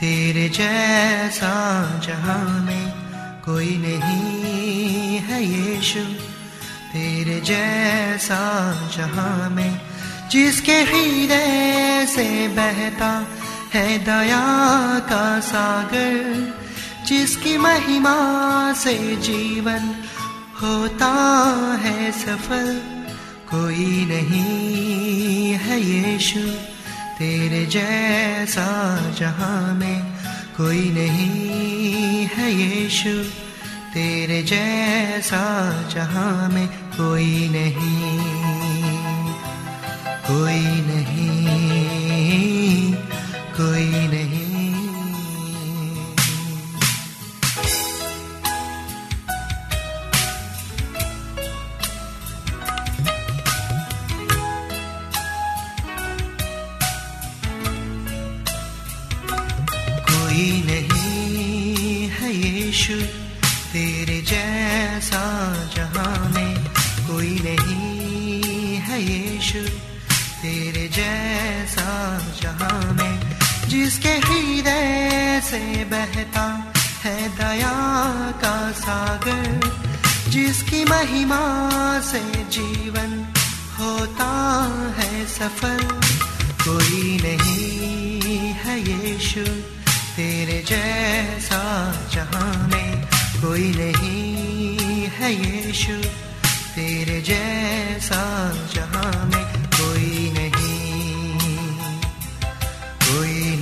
तेरे जैसा जहाँ में कोई नहीं है यीशु। तेरे जैसा जहाँ में जिसके हृदय से बहता है दया का सागर, जिसकी महिमा से जीवन होता है सफल, कोई नहीं है यीशु। तेरे जैसा जहाँ में कोई नहीं है यीशु। तेरे जैसा जहाँ में कोई नहीं कोई नहीं, कोई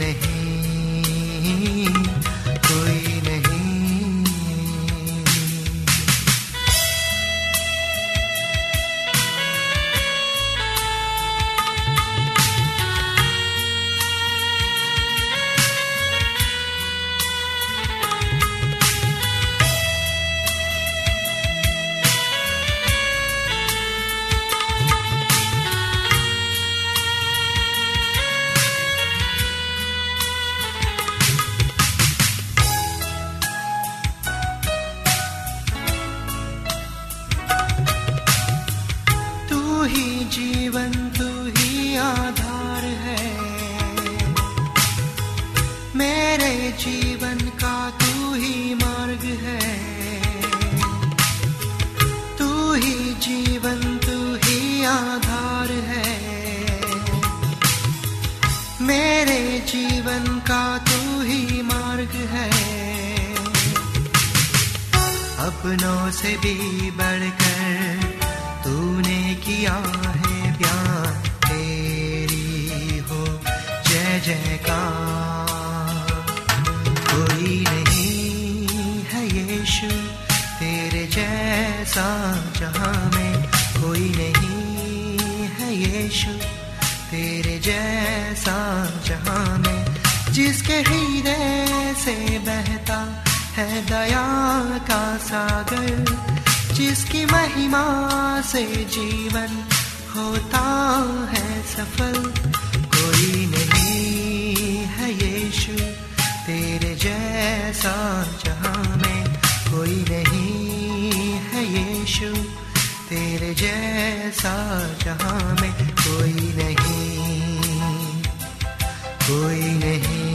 नहीं। का तू ही मार्ग है। अपनों से भी बढ़कर तूने किया है प्यार। तेरी हो जय जय का कोई नहीं है यीशु तेरे जैसा जहाँ में। कोई नहीं है यीशु तेरे जैसा जहाँ में। जिसके हीरे से बहता है दया का सागर, जिसकी महिमा से जीवन होता है सफल। कोई नहीं है यीशु तेरे जैसा जहाँ में। कोई नहीं है यीशु तेरे जैसा जहाँ में। कोई नहीं कोई नहीं।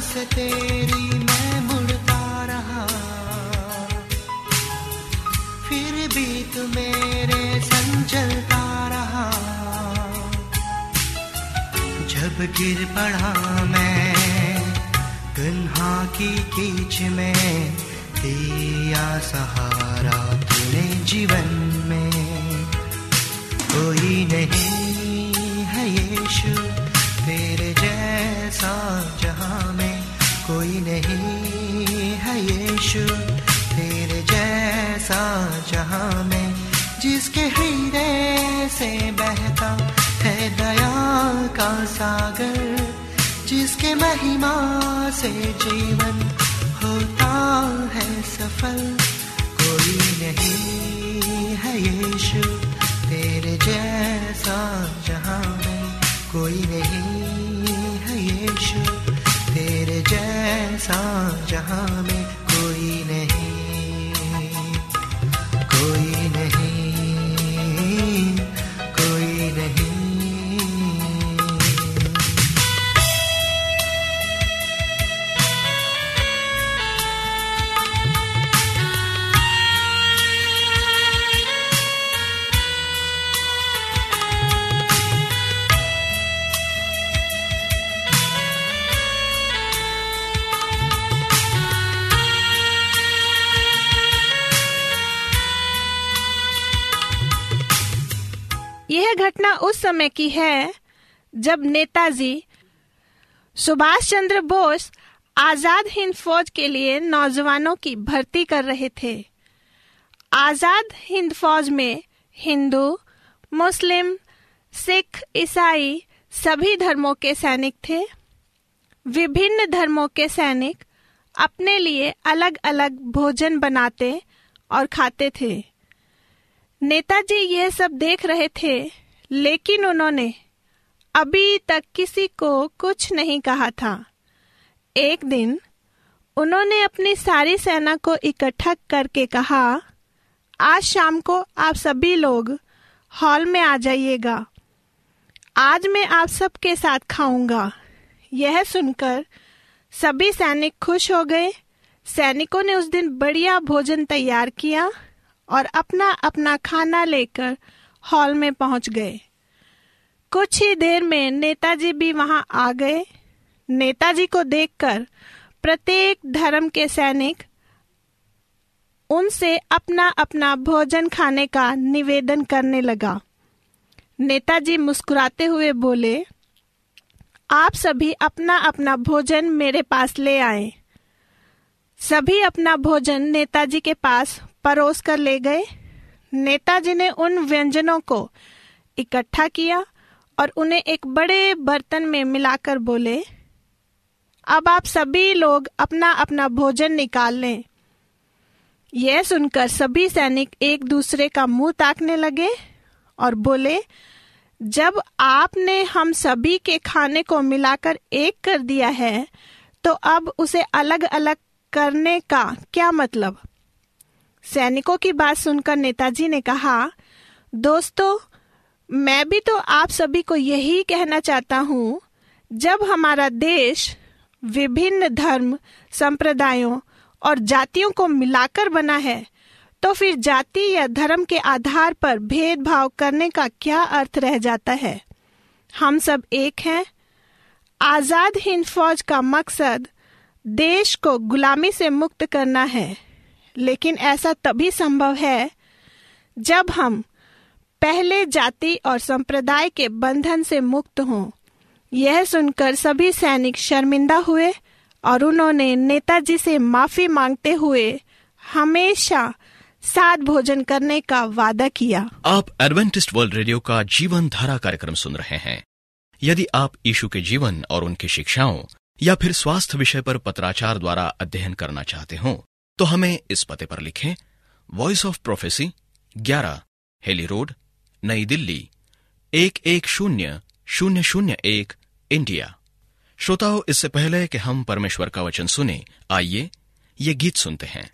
राह तेरी मैं मुड़ता रहा। फिर भी तू मेरे संग चलता रहा। जब गिर पड़ा मैं, गन्हा की कीच में, दिया सहारा तूने जीवन में। कोई नहीं है यीशु। जैसा जहाँ में कोई नहीं है यीशु, तेरे जैसा जहाँ में जिसके हृदय से बहता है दया का सागर, जिसके महिमा से जीवन होता है सफल, कोई नहीं है यीशु, तेरे जैसा जहाँ में कोई नहीं उस समय की है जब नेताजी सुभाष चंद्र बोस आज़ाद हिंद फौज के लिए नौजवानों की भर्ती कर रहे थे। आज़ाद हिंद फौज में हिंदू, मुस्लिम, सिख, ईसाई सभी धर्मों के सैनिक थे। विभिन्न धर्मों के सैनिक अपने लिए अलग अलग भोजन बनाते और खाते थे। नेताजी यह सब देख रहे थे लेकिन उन्होंने अभी तक किसी को कुछ नहीं कहा था। एक दिन उन्होंने अपनी सारी सेना को इकट्ठा करके कहा, आज शाम को आप सभी लोग हॉल में आ जाइएगा। आज मैं आप सबके साथ खाऊँगा। यह सुनकर सभी सैनिक खुश हो गए। सैनिकों ने उस दिन बढ़िया भोजन तैयार किया और अपना अपना खाना लेकर हॉल में पहुँच गए। कुछ ही देर में नेताजी भी वहाँ आ गए। नेताजी को देखकर प्रत्येक धर्म के सैनिक उनसे अपना अपना भोजन खाने का निवेदन करने लगा। नेताजी मुस्कुराते हुए बोले, आप सभी अपना अपना भोजन मेरे पास ले आए। सभी अपना भोजन नेताजी के पास परोस कर ले गए। नेताजी ने उन व्यंजनों को इकट्ठा किया और उन्हें एक बड़े बर्तन में मिलाकर बोले, अब आप सभी लोग अपना अपना भोजन निकाल लें। यह सुनकर सभी सैनिक एक दूसरे का मुँह ताकने लगे और बोले, जब आपने हम सभी के खाने को मिलाकर एक कर दिया है तो अब उसे अलग अलग करने का क्या मतलब? सैनिकों की बात सुनकर नेताजी ने कहा, दोस्तों, मैं भी तो आप सभी को यही कहना चाहता हूँ, जब हमारा देश विभिन्न धर्म, संप्रदायों और जातियों को मिलाकर बना है तो फिर जाति या धर्म के आधार पर भेदभाव करने का क्या अर्थ रह जाता है? हम सब एक हैं। आज़ाद हिंद फौज का मकसद देश को गुलामी से मुक्त करना है। लेकिन ऐसा तभी संभव है जब हम पहले जाति और संप्रदाय के बंधन से मुक्त हों। यह सुनकर सभी सैनिक शर्मिंदा हुए और उन्होंने नेताजी से माफ़ी मांगते हुए हमेशा साथ भोजन करने का वादा किया। आप एडवेंटिस्ट वर्ल्ड रेडियो का जीवन धारा कार्यक्रम सुन रहे हैं। यदि आप यीशु के जीवन और उनकी शिक्षाओं या फिर स्वास्थ्य विषय पर पत्राचार द्वारा अध्ययन करना चाहते हो तो हमें इस पते पर लिखें voice of prophecy 11 Hailey road Nai Delhi, एक एक शून्य शून्य शून्य एक, इंडिया। श्रोताओं, इससे पहले कि हम परमेश्वर का वचन सुने, आइए ये गीत सुनते हैं।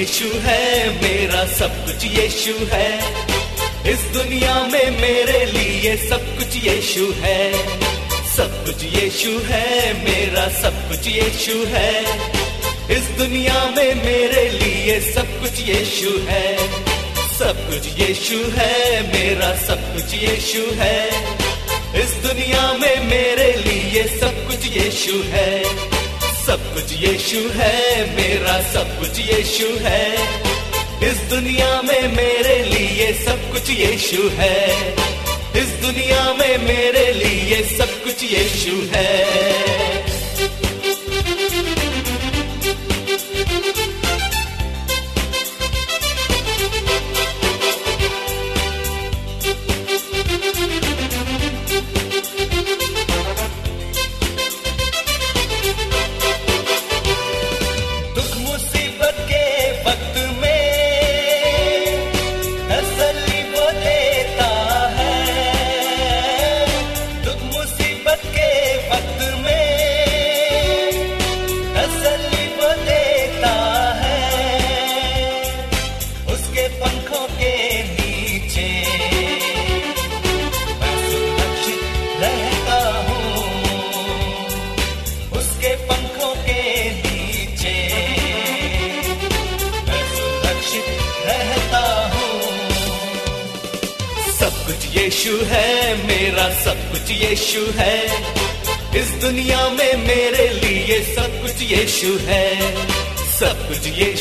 यीशु है, मेरा सब कुछ यीशु है। इस दुनिया में मेरे लिए सब कुछ यीशु है। सब कुछ यीशु है, मेरा सब कुछ यीशु है। इस दुनिया में मेरे लिए सब कुछ यीशु है। सब कुछ यीशु है, मेरा सब कुछ यीशु है। इस दुनिया में मेरे लिए सब कुछ यीशु है। सब कुछ यीशु है, मेरा सब कुछ यीशु है। इस दुनिया में मेरे लिए सब कुछ यीशु है। इस दुनिया में मेरे लिए सब कुछ यीशु है।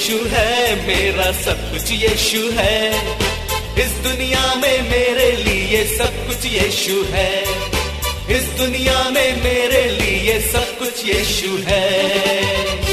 यीशु है, मेरा सब कुछ यीशु है। इस दुनिया में मेरे लिए सब कुछ यीशु है। इस दुनिया में मेरे लिए सब कुछ यीशु है।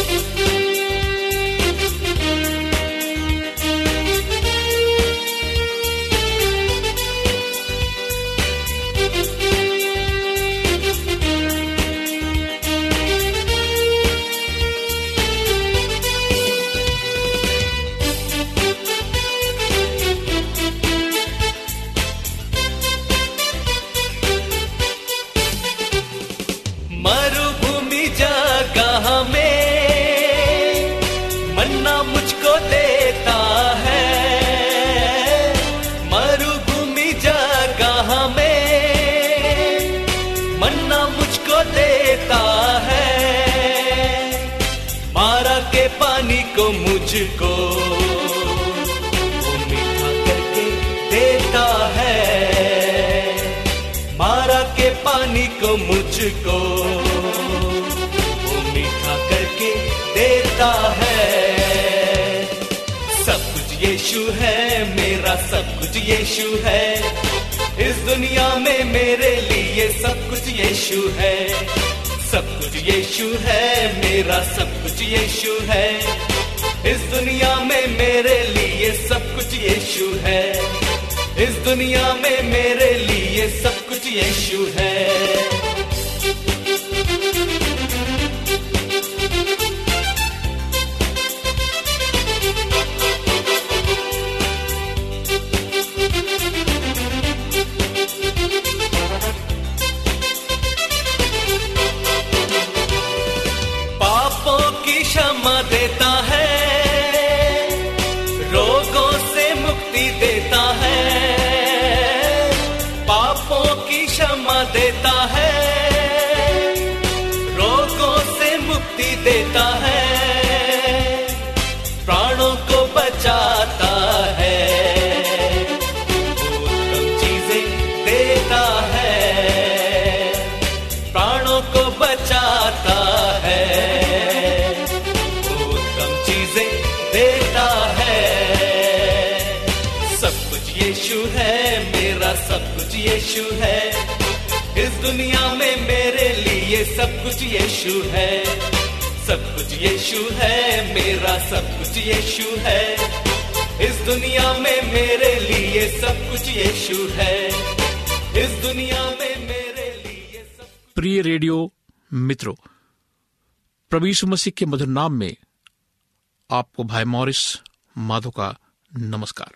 मीठा करके देता है। मारा के पानी को मुझको। वो मीठा करके देता है। सब कुछ यीशु है, मेरा सब कुछ यीशु है। इस दुनिया में मेरे लिए सब कुछ यीशु है। सब कुछ यीशु है, मेरा सब कुछ यीशु है। इस दुनिया में मेरे लिए सब कुछ यीशु है। इस दुनिया में मेरे लिए सब कुछ यीशु है। इस दुनिया में मेरे लिए सब कुछ यीशु है। सब कुछ यीशु है, मेरा सब कुछ यीशु है। इस दुनिया में मेरे लिए सब कुछ यीशु है। इस दुनिया में मेरे लिए सब प्रिय रेडियो मित्रों, प्रभु मसीह के मधुर नाम में आपको भाई मॉरिस माधो का नमस्कार।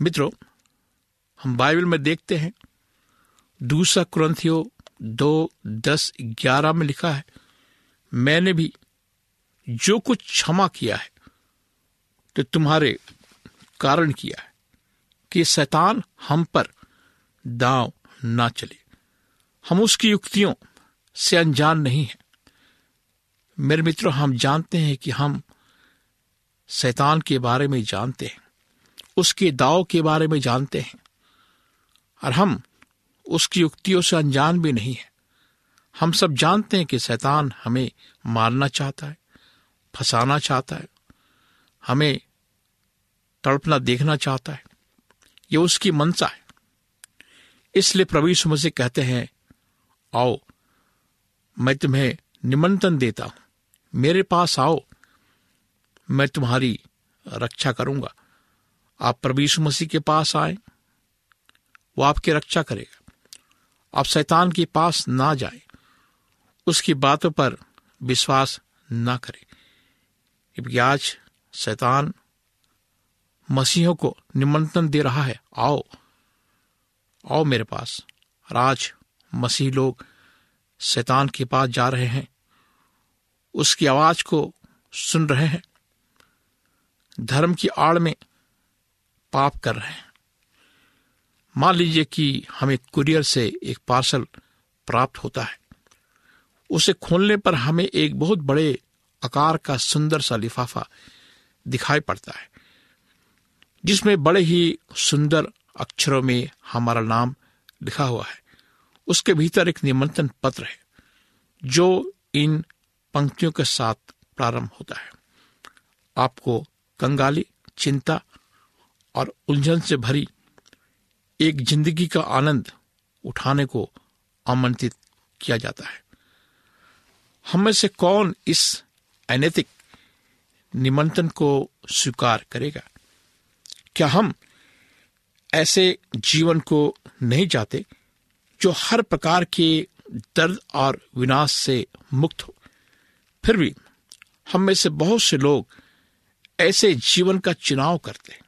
मित्रों, हम बाइबल में देखते हैं दूसरा क्रंथियो दो, दस, ग्यारह में लिखा है, मैंने भी जो कुछ क्षमा किया है तो तुम्हारे कारण किया है, कि शैतान हम पर दांव ना चले। हम उसकी युक्तियों से अनजान नहीं हैं। मेरे मित्रों, हम जानते हैं कि हम शैतान के बारे में जानते हैं, उसके दाव के बारे में जानते हैं, और हम उसकी युक्तियों से अनजान भी नहीं है। हम सब जानते हैं कि शैतान हमें मारना चाहता है, फंसाना चाहता है, हमें तड़पना, देखना चाहता है। ये उसकी मनसा है। इसलिए प्रभु यीशु मसीह कहते हैं, आओ, मैं तुम्हें निमंत्रण देता हूँ। मेरे पास आओ, मैं तुम्हारी रक्षा करूँगा। आप प्रभु मसीह के पास आए, वो आपकी रक्षा करेगा। आप शैतान के पास ना जाए। उसकी बातों पर विश्वास ना करें। क्योंकि आज शैतान मसीहों को निमंत्रण दे रहा है। आओ आओ मेरे पास। आज मसीह लोग शैतान के पास जा रहे हैं। उसकी आवाज़ को सुन रहे हैं। धर्म की आड़ में पाप कर रहे हैं। मान लीजिए कि हमें कुरियर से एक पार्सल प्राप्त होता है। उसे खोलने पर हमें एक बहुत बड़े आकार का सुंदर सा लिफाफा दिखाई पड़ता है, जिसमें बड़े ही सुंदर अक्षरों में हमारा नाम लिखा हुआ है। उसके भीतर एक निमंत्रण पत्र है, जो इन पंक्तियों के साथ प्रारंभ होता है। आपको कंगाली, चिंता और उलझन से भरी एक ज़िंदगी का आनंद उठाने को आमंत्रित किया जाता है। हम में से कौन इस अनैतिक निमंत्रण को स्वीकार करेगा? क्या हम ऐसे जीवन को नहीं चाहते जो हर प्रकार के दर्द और विनाश से मुक्त हो? फिर भी हम में से बहुत से लोग ऐसे जीवन का चुनाव करते हैं।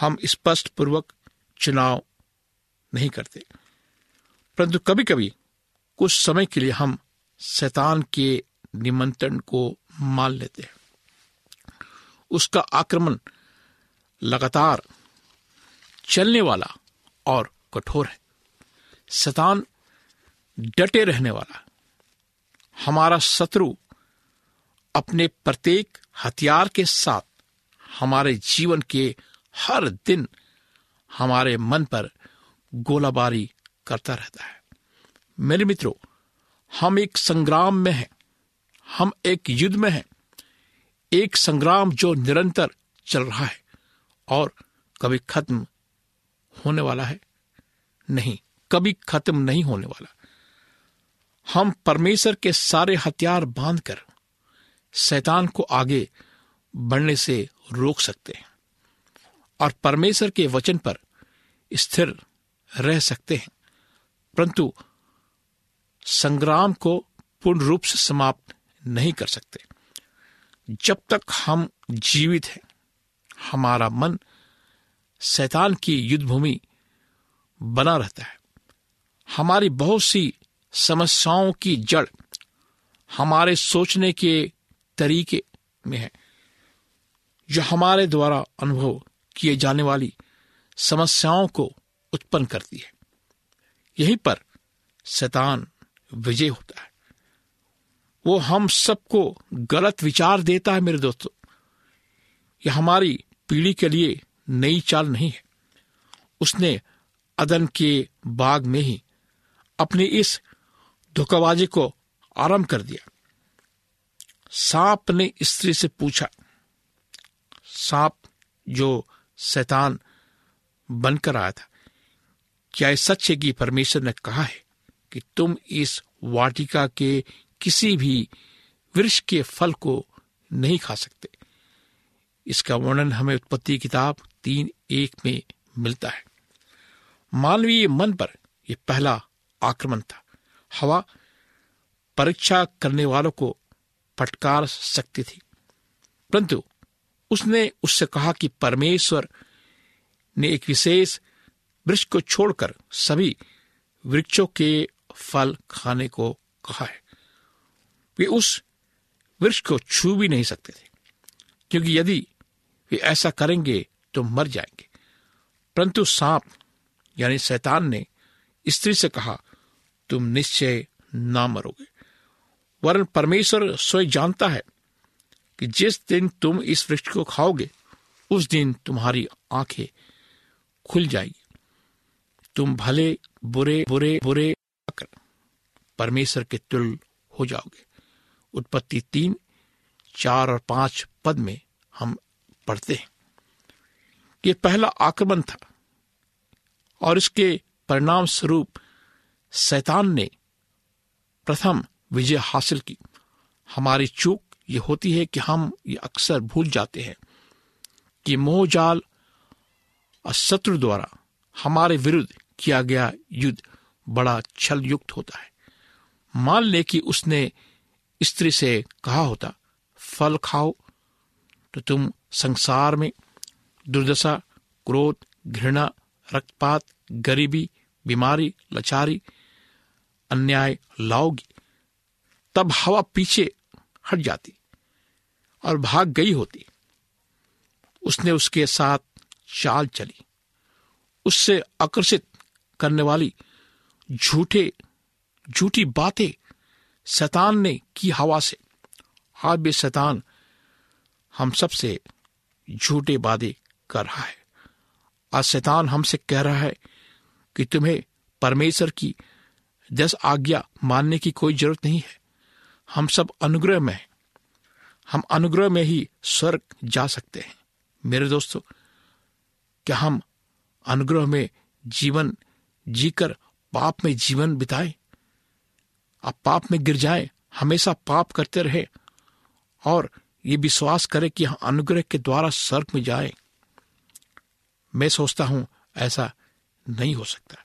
हम स्पष्ट पूर्वक चुनाव नहीं करते। परंतु कभी कभी कुछ समय के लिए हम शैतान के निमंत्रण को मान लेते हैं। उसका आक्रमण लगातार चलने वाला और कठोर है। शैतान डटे रहने वाला, हमारा शत्रु अपने प्रत्येक हथियार के साथ हमारे जीवन के हर दिन हमारे मन पर गोलाबारी करता रहता है। मेरे मित्रों, हम एक संग्राम में हैं। हम एक युद्ध में हैं। एक संग्राम जो निरंतर चल रहा है और कभी खत्म होने वाला है। नहीं, कभी खत्म नहीं होने वाला। हम परमेश्वर के सारे हथियार बांधकर, शैतान को आगे बढ़ने से रोक सकते हैं। और परमेश्वर के वचन पर स्थिर रह सकते हैं। परंतु संग्राम को पूर्ण रूप से समाप्त नहीं कर सकते। जब तक हम जीवित हैं, हमारा मन शैतान की युद्ध भूमि बना रहता है। हमारी बहुत सी समस्याओं की जड़ हमारे सोचने के तरीके में है, जो हमारे द्वारा अनुभव किए जाने वाली समस्याओं को उत्पन्न करती है। यहीं पर शैतान विजय होता है। वो हम सबको गलत विचार देता है मेरे दोस्तों। यह हमारी पीढ़ी के लिए नई चाल नहीं है। उसने अदन के बाग में ही अपनी इस धोखाबाजी को आरंभ कर दिया। सांप ने स्त्री से पूछा, सांप, जो शैतान बनकर आया था। क्या यह सच है कि परमेश्वर ने कहा है कि तुम इस वाटिका के किसी भी वृक्ष के फल को नहीं खा सकते? इसका वर्णन हमें उत्पत्ति किताब तीन एक में मिलता है। मानवीय मन पर यह पहला आक्रमण था। हवा परीक्षा करने वालों को फटकार सकती थी। परंतु उसने उससे कहा कि परमेश्वर ने एक विशेष वृक्ष को छोड़कर सभी वृक्षों के फल खाने को कहा है। वे उस वृक्ष को छू भी नहीं सकते थे, क्योंकि यदि वे ऐसा करेंगे तो मर जाएँगे। परंतु सांप, यानी शैतान ने स्त्री से कहा, तुम निश्चय ना मरोगे। वरन परमेश्वर स्वयं जानता है कि जिस दिन तुम इस वृक्ष को खाओगे, उस दिन तुम्हारी आँखें खुल जाएगी। तुम भले बुरे बुरे बुरे परमेश्वर के तुल हो जाओगे। उत्पत्ति तीन, चार और पाँच पद में हम पढ़ते हैं ये पहला आक्रमण था और इसके परिणाम स्वरूप शैतान ने प्रथम विजय हासिल की। हमारी चूक ये होती है कि हम ये अक्सर भूल जाते हैं कि मोहजाल शत्रु द्वारा हमारे विरुद्ध किया गया युद्ध बड़ा छल युक्त होता है। मान ले कि उसने स्त्री से कहा होता, फल खाओ तो तुम संसार में दुर्दशा, क्रोध, घृणा, रक्तपात, गरीबी, बीमारी, लचारी, अन्याय लाओगी, तब हवा पीछे हट जाती। और भाग गई होती। उसने उसके साथ चाल चली। उससे आकर्षित करने वाली झूठे, झूठी बातें शैतान ने की हवा से। आज भी शैतान हम सबसे झूठे वादे कर रहा है। आज शैतान हमसे कह रहा है कि तुम्हें परमेश्वर की दस आज्ञा मानने की कोई ज़रूरत नहीं है। हम सब अनुग्रह में हम अनुग्रह में ही स्वर्ग जा सकते हैं। मेरे दोस्तों, क्या हम अनुग्रह में जीवन जीकर पाप में जीवन बिताए? आप पाप में गिर जाए, हमेशा पाप करते रहे और ये विश्वास करें कि हम अनुग्रह के द्वारा स्वर्ग में जाए। मैं सोचता हूँ ऐसा नहीं हो सकता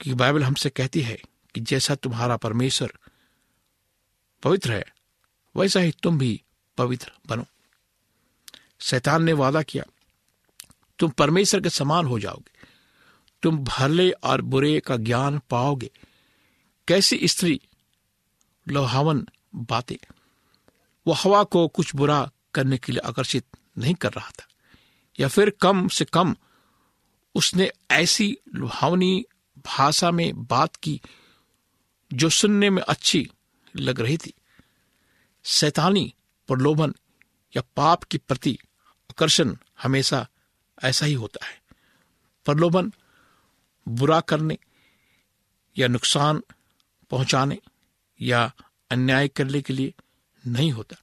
कि बाइबल हमसे कहती है कि जैसा तुम्हारा परमेश्वर पवित्र है वैसा ही तुम भी पवित्र बनो। शैतान ने वादा किया, तुम परमेश्वर के समान हो जाओगे। तुम भले और बुरे का ज्ञान पाओगे। कैसी स्त्री लोहावन बातें, वो हवा को कुछ बुरा करने के लिए आकर्षित नहीं कर रहा था, या फिर कम से कम उसने ऐसी लुभावनी भाषा में बात की जो सुनने में अच्छी लग रही थी। सैतानी प्रलोभन या पाप के प्रति आकर्षण हमेशा ऐसा ही होता है। प्रलोभन बुरा करने या नुकसान पहुँचाने या अन्याय करने के लिए नहीं होता।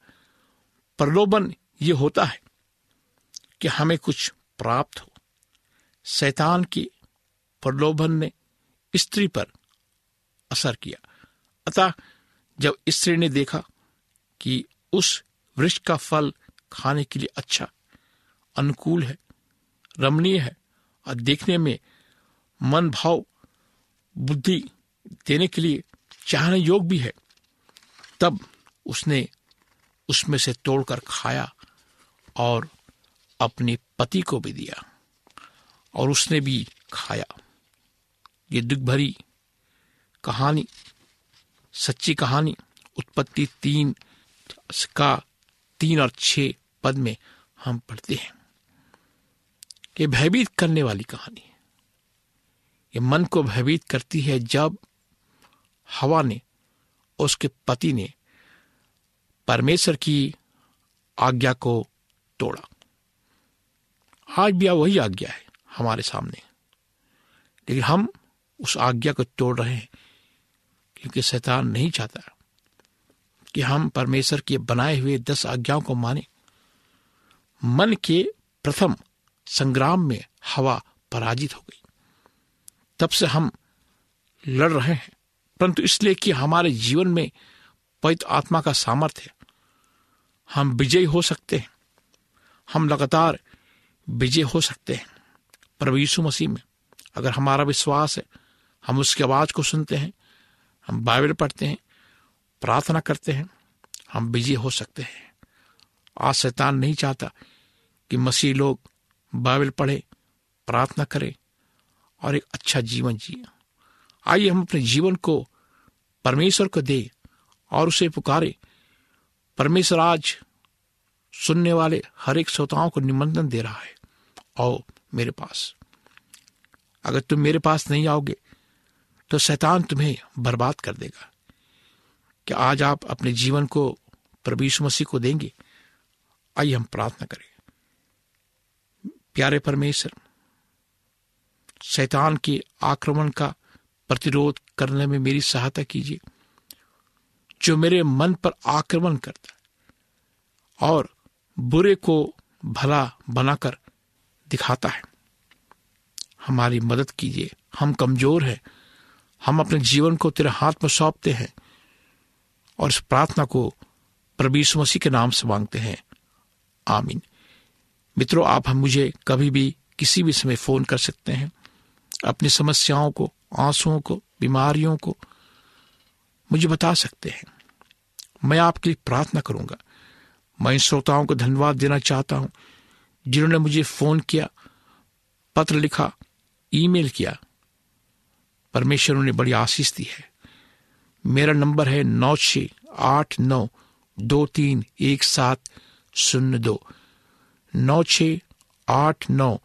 प्रलोभन ये होता है कि हमें कुछ प्राप्त हो। शैतान की प्रलोभन ने स्त्री पर असर किया। अतः जब स्त्री ने देखा कि उस वृक्ष का फल खाने के लिए अच्छा अनुकूल है, रमणीय है और देखने में मन भाव, बुद्धि देने के लिए चाहने योग भी है। तब उसने उसमें से तोड़कर खाया और अपने पति को भी दिया और उसने भी खाया। ये दुख भरी कहानी, सच्ची कहानी, उत्पत्ति तीन का तीन और छ पद में हम पढ़ते हैं कि भयभीत करने वाली कहानी। ये मन को भयभीत करती है जब हवा ने, उसके पति ने परमेश्वर की आज्ञा को तोड़ा। आज भी वही आज्ञा है हमारे सामने। लेकिन हम उस आज्ञा को तोड़ रहे हैं, क्योंकि शैतान नहीं चाहता। कि हम परमेश्वर के बनाए हुए दस आज्ञाओं को माने। मन के प्रथम संग्राम में हवा पराजित हो गई। तब से हम लड़ रहे हैं, परंतु इसलिए कि हमारे जीवन में पवित्र आत्मा का सामर्थ्य है। हम विजयी हो सकते हैं। हम लगातार विजय हो सकते हैं प्रभु यीशु मसीह में। अगर हमारा विश्वास है, हम उसकी आवाज़ को सुनते हैं, हम बाइबल पढ़ते हैं प्रार्थना करते हैं, हम बिज़ी हो सकते हैं। आज शैतान नहीं चाहता कि मसीह लोग बाइबल पढ़े, प्रार्थना करें और एक अच्छा जीवन जिए। आइए हम अपने जीवन को परमेश्वर को दे और उसे पुकारे। परमेश्वर आज सुनने वाले हर एक श्रोताओं को निमंत्रण दे रहा है। आओ मेरे पास। अगर तुम मेरे पास नहीं आओगे तो शैतान तुम्हें बर्बाद कर देगा। क्या आज आप अपने जीवन को प्रभु मसीह को देंगे, आइए हम प्रार्थना करें। प्यारे परमेश्वर, शैतान के आक्रमण का प्रतिरोध करने में मेरी सहायता कीजिए, जो मेरे मन पर आक्रमण करता है और बुरे को भला बनाकर दिखाता है। हमारी मदद कीजिए, हम कमज़ोर हैं, हम अपने जीवन को तेरे हाथ में सौंपते हैं। और इस प्रार्थना को प्रभु मसीह के नाम से मांगते हैं। आमीन। मित्रों, आप हम मुझे कभी भी किसी भी समय फ़ोन कर सकते हैं। अपनी समस्याओं को, आंसुओं को, बीमारियों को मुझे बता सकते हैं। मैं आपके लिए प्रार्थना करूँगा। मैं इन श्रोताओं को धन्यवाद देना चाहता हूँ, जिन्होंने मुझे फ़ोन किया, पत्र लिखा, ईमेल किया। परमेश्वर ने बड़ी आशीष दी है। मेरा नंबर है नौ छ आठ नौ दो तीन एक सात शून्य दो। नौ छ आठ नौ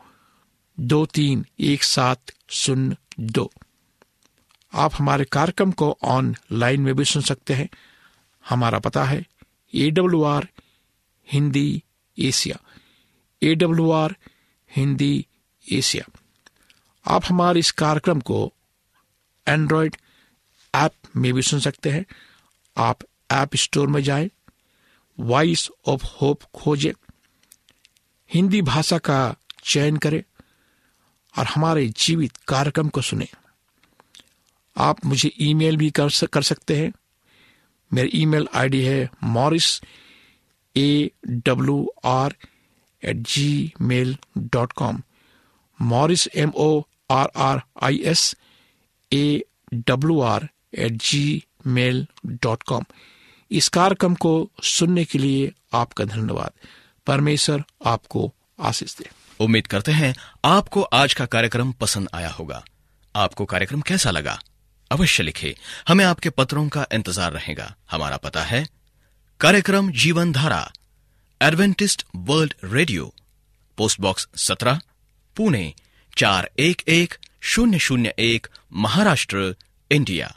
दो तीन एक सात शून्य दो। आप हमारे कार्यक्रम को ऑनलाइन में भी सुन सकते हैं। हमारा पता है A W R Hindi Asia. A W R Hindi Asia. आप हमारे इस कार्यक्रम को एंड्रॉयड ऐप में भी सुन सकते हैं। आप ऐप स्टोर में जाए वॉइस ऑफ़ होप खोजें हिंदी भाषा का चयन करें और हमारे जीवित कार्यक्रम को सुने। आप मुझे ईमेल भी कर, कर सकते हैं। मेरी ईमेल आईडी है Morris A W R at Gmail dot com. Morris M O R R I S A W R at Gmail dot com इस कार्यक्रम को सुनने के लिए आपका धन्यवाद। परमेश्वर आपको आशीष दे। उम्मीद करते हैं आपको आज का कार्यक्रम पसंद आया होगा। आपको कार्यक्रम कैसा लगा? अवश्य लिखे। हमें आपके पत्रों का इंतज़ार रहेगा। हमारा पता है, कार्यक्रम Jeevan Dhara Adventist world radio post box सत्रह, पुणे, चार एक एक, शून्य शून्य एक, महाराष्ट्र, इंडिया।